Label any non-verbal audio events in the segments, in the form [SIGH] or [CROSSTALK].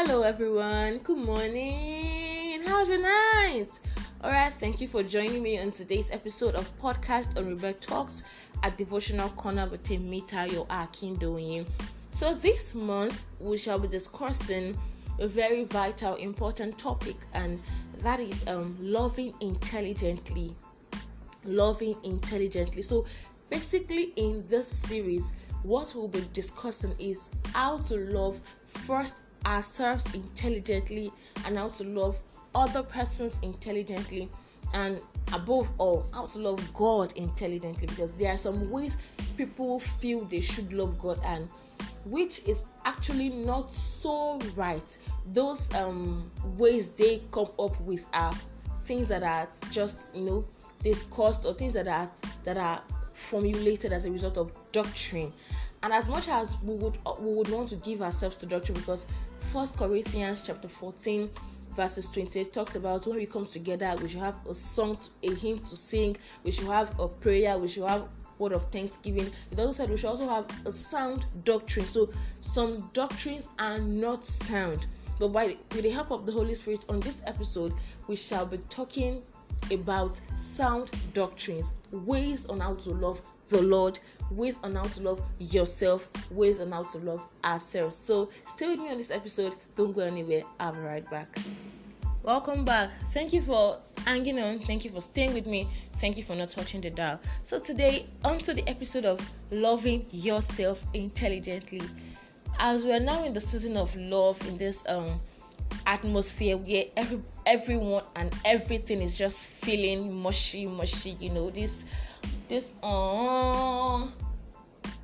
Hello, everyone. Good morning. How's your night? All right. Thank you for joining me on today's episode of podcast on Rebel Talks at Devotional Corner with Mita Yo Akindoyin. So this month we shall be discussing a very vital, important topic, and that is um, loving intelligently. Loving intelligently. So basically, in this series, what we'll be discussing is how to love first ourselves intelligently and how to love other persons intelligently and above all how to love god intelligently because there are some ways people feel they should love god and which is actually not so right. Those um ways they come up with are things that are just you know discussed or things that are that are formulated as a result of doctrine and as much as we would uh, we would want to give ourselves to doctrine because first corinthians chapter 14 verses 28 talks about when we come together we should have a song to, a hymn to sing we should have a prayer we should have word of thanksgiving. It also said we should also have a sound doctrine. So some doctrines are not sound. But by with the help of the holy spirit on this episode we shall be talking about sound doctrines ways on how to love the Lord, ways on how to love yourself, ways on how to love ourselves. So stay with me on this episode. Don't go anywhere. I'll be right back. Welcome back. Thank you for hanging on. Thank you for staying with me. Thank you for not touching the dial. So today, on to the episode of loving yourself intelligently. As we are now in the season of love, in this um atmosphere where every everyone and everything is just feeling mushy, mushy. You know this this uh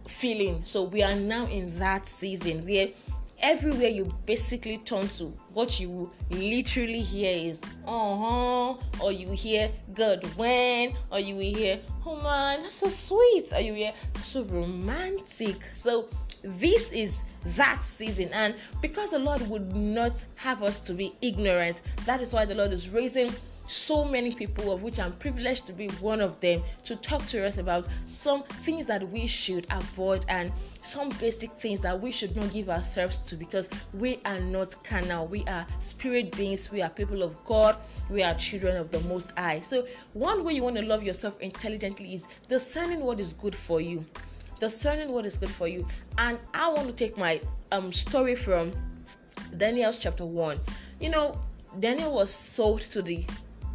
feeling. So we are now in that season where everywhere you basically turn to, what you literally hear is uh-huh, or you hear good when, or you hear, oh man, that's so sweet, or you hear so romantic. So this is that season and because the lord would not have us to be ignorant that is why the lord is raising so many people, of which I'm privileged to be one of them, to talk to us about some things that we should avoid and some basic things that we should not give ourselves to because we are not carnal. We are spirit beings. We are people of God. We are children of the Most High. So, one way you want to love yourself intelligently is discerning what is good for you. Discerning what is good for you. And I want to take my um story from Daniel's chapter 1. You know, Daniel was sold to the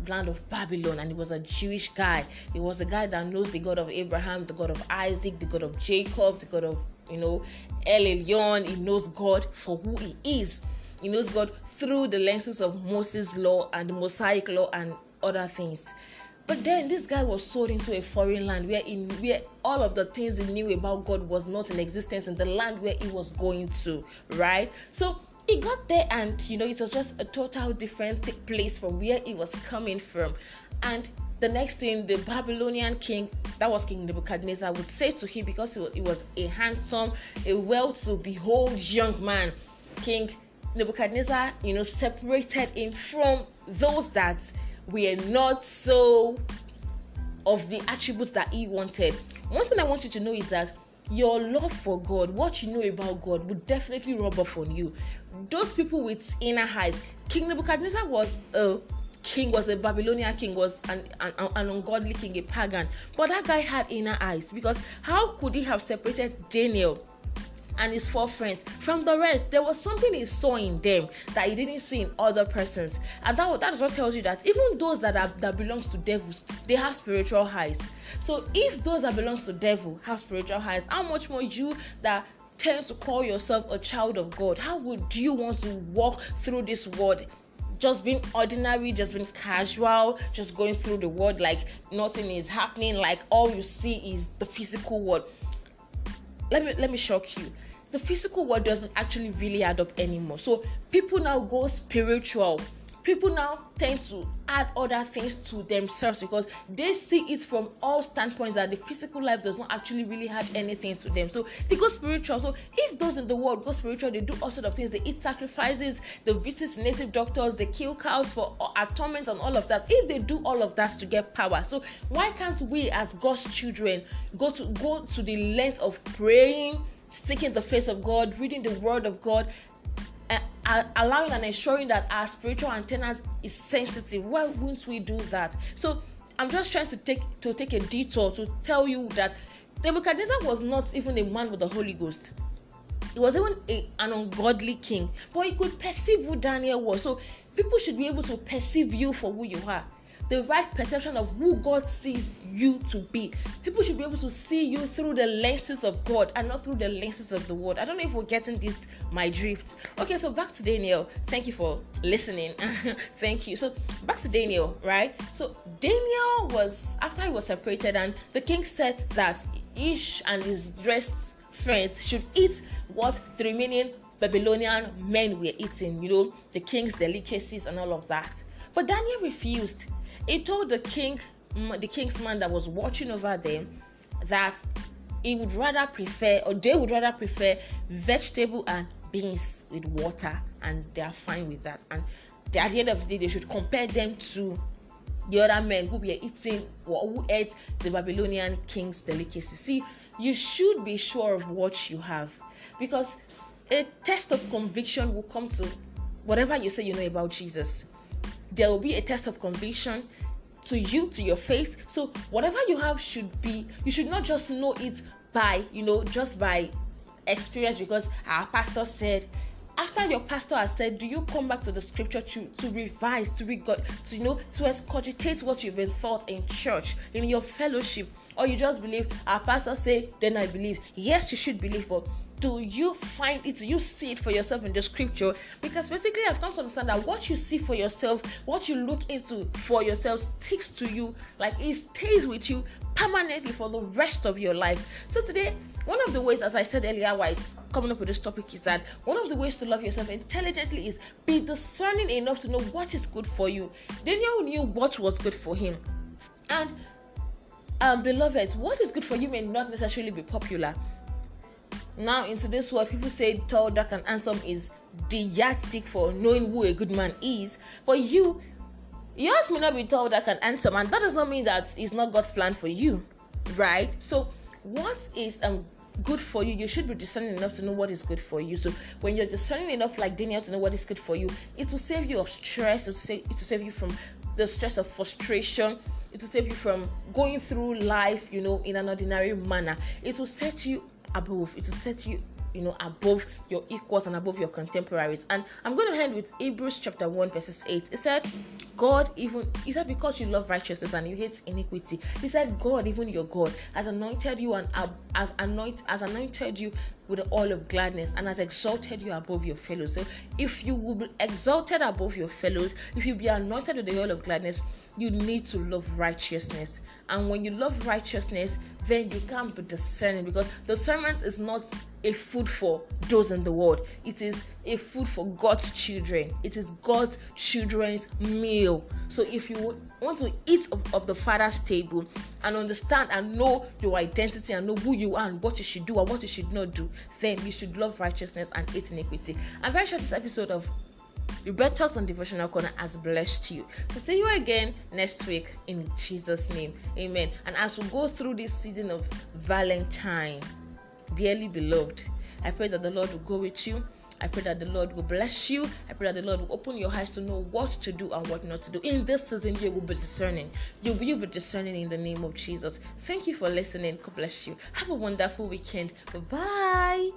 land of Babylon, and he was a Jewish guy. He was a guy that knows the God of Abraham, the God of Isaac, the God of Jacob, the God of you know El Elyon. He knows God for who He is. He knows God through the lenses of Moses' law and the Mosaic law and other things. But then this guy was sold into a foreign land where in where all of the things he knew about God was not in existence in the land where he was going to, right? So he got there and you know it was just a total different place from where he was coming from. And the next thing the babylonian king that was king nebuchadnezzar would say to him because he was a handsome a well to behold young man king nebuchadnezzar you know separated him from those that were not so of the attributes that he wanted. One thing i want you to know is that your love for God, what you know about God, would definitely rub off on you. Those people with inner eyes, King Nebuchadnezzar was a king, was a Babylonian king, was an, an, an ungodly king, a pagan. But that guy had inner eyes because how could he have separated Daniel? And his four friends. From the rest there was something he saw in them that he didn't see in other persons. And that, that is what tells you that even those that are that belongs to devils they have spiritual highs. So if those that belongs to devil have spiritual highs how much more you that tend to call yourself a child of god? How would you want to walk through this world just being ordinary, just being casual, just going through the world like nothing is happening, like all you see is the physical world. Let me let me shock you the physical world doesn't actually really add up anymore. So people now go spiritual. People now tend to add other things to themselves because they see it from all standpoints that the physical life does not actually really add anything to them. So they go spiritual. So if those in the world go spiritual, they do all sorts of things. They eat sacrifices, they visit native doctors, they kill cows for atonement and all of that. If they do all of that to get power, so why can't we as God's children go to go to the length of praying? Seeking the face of God, reading the word of God, uh, allowing and ensuring that our spiritual antennas is sensitive. Why wouldn't we do that? So I'm just trying to take to take a detour to tell you that Nebuchadnezzar was not even a man with the Holy Ghost. He was even a, an ungodly king, but he could perceive who Daniel was. So people should be able to perceive you for who you are the right perception of who God sees you to be. People should be able to see you through the lenses of God and not through the lenses of the world. I don't know if we're getting this my drift. Okay, so back to Daniel. Thank you for listening. [LAUGHS] Thank you. So back to Daniel, right? So Daniel was after he was separated, and the king said that Ish and his dressed friends should eat what the remaining Babylonian men were eating, you know, the king's delicacies and all of that. But Daniel refused. He told the king, mm, the king's man that was watching over them, that he would rather prefer, or they would rather prefer vegetable and beans with water, and they are fine with that. And at the end of the day, they should compare them to the other men who were eating or who ate the Babylonian king's delicacy. See, you should be sure of what you have because a test of conviction will come to whatever you say you know about Jesus there will be a test of conviction to you to your faith. So whatever you have should be you should not just know it by you know just by experience because our pastor said after your pastor has said do you come back to the scripture to, to revise to read God, to you know to excogitate what you've been taught in church in your fellowship? Or you just believe our pastor say then i believe. Yes you should believe but do you find it do you see it for yourself in the scripture? Because basically i've come to understand that what you see for yourself what you look into for yourself sticks to you like it stays with you permanently for the rest of your life. So today one of the ways as i said earlier why it's coming up with this topic is that one of the ways to love yourself intelligently is be discerning enough to know what is good for you. Daniel knew what was good for him. And um, beloved, what is good for you may not necessarily be popular now in today's world people say tall dark and handsome is the yardstick for knowing who a good man is. But you yours may not be tall dark and handsome and that does not mean that it's not god's plan for you right? So what is um good for you? You should be discerning enough to know what is good for you. So when you're discerning enough like daniel to know what is good for you it will save you of stress. It will save, it will save you from the stress of frustration. It will save you from going through life you know in an ordinary manner. It will set you above. It will set you, you know, above your equals and above your contemporaries. And I'm going to end with Hebrews chapter 1, verses 8. It said, God even he said because you love righteousness and you hate iniquity. He said, God, even your God, has anointed you and has anoint has anointed you with the oil of gladness and has exalted you above your fellows. So if you will be exalted above your fellows, if you be anointed with the oil of gladness, you need to love righteousness. And when you love righteousness, then you can't be discerning because discernment is not a food for those in the world, it is a food for God's children. It is God's children's meal. So if you want to eat of, of the Father's table and understand and know your identity and know who you are and what you should do and what you should not do, then you should love righteousness and hate iniquity. I'm very sure this episode of Rebel Talks on Devotional Corner has blessed you. So see you again next week in Jesus' name. Amen. And as we go through this season of Valentine, dearly beloved, I pray that the Lord will go with you. I pray that the Lord will bless you. I pray that the Lord will open your eyes to know what to do and what not to do. In this season, you will be discerning. You will be discerning in the name of Jesus. Thank you for listening. God bless you. Have a wonderful weekend. Bye.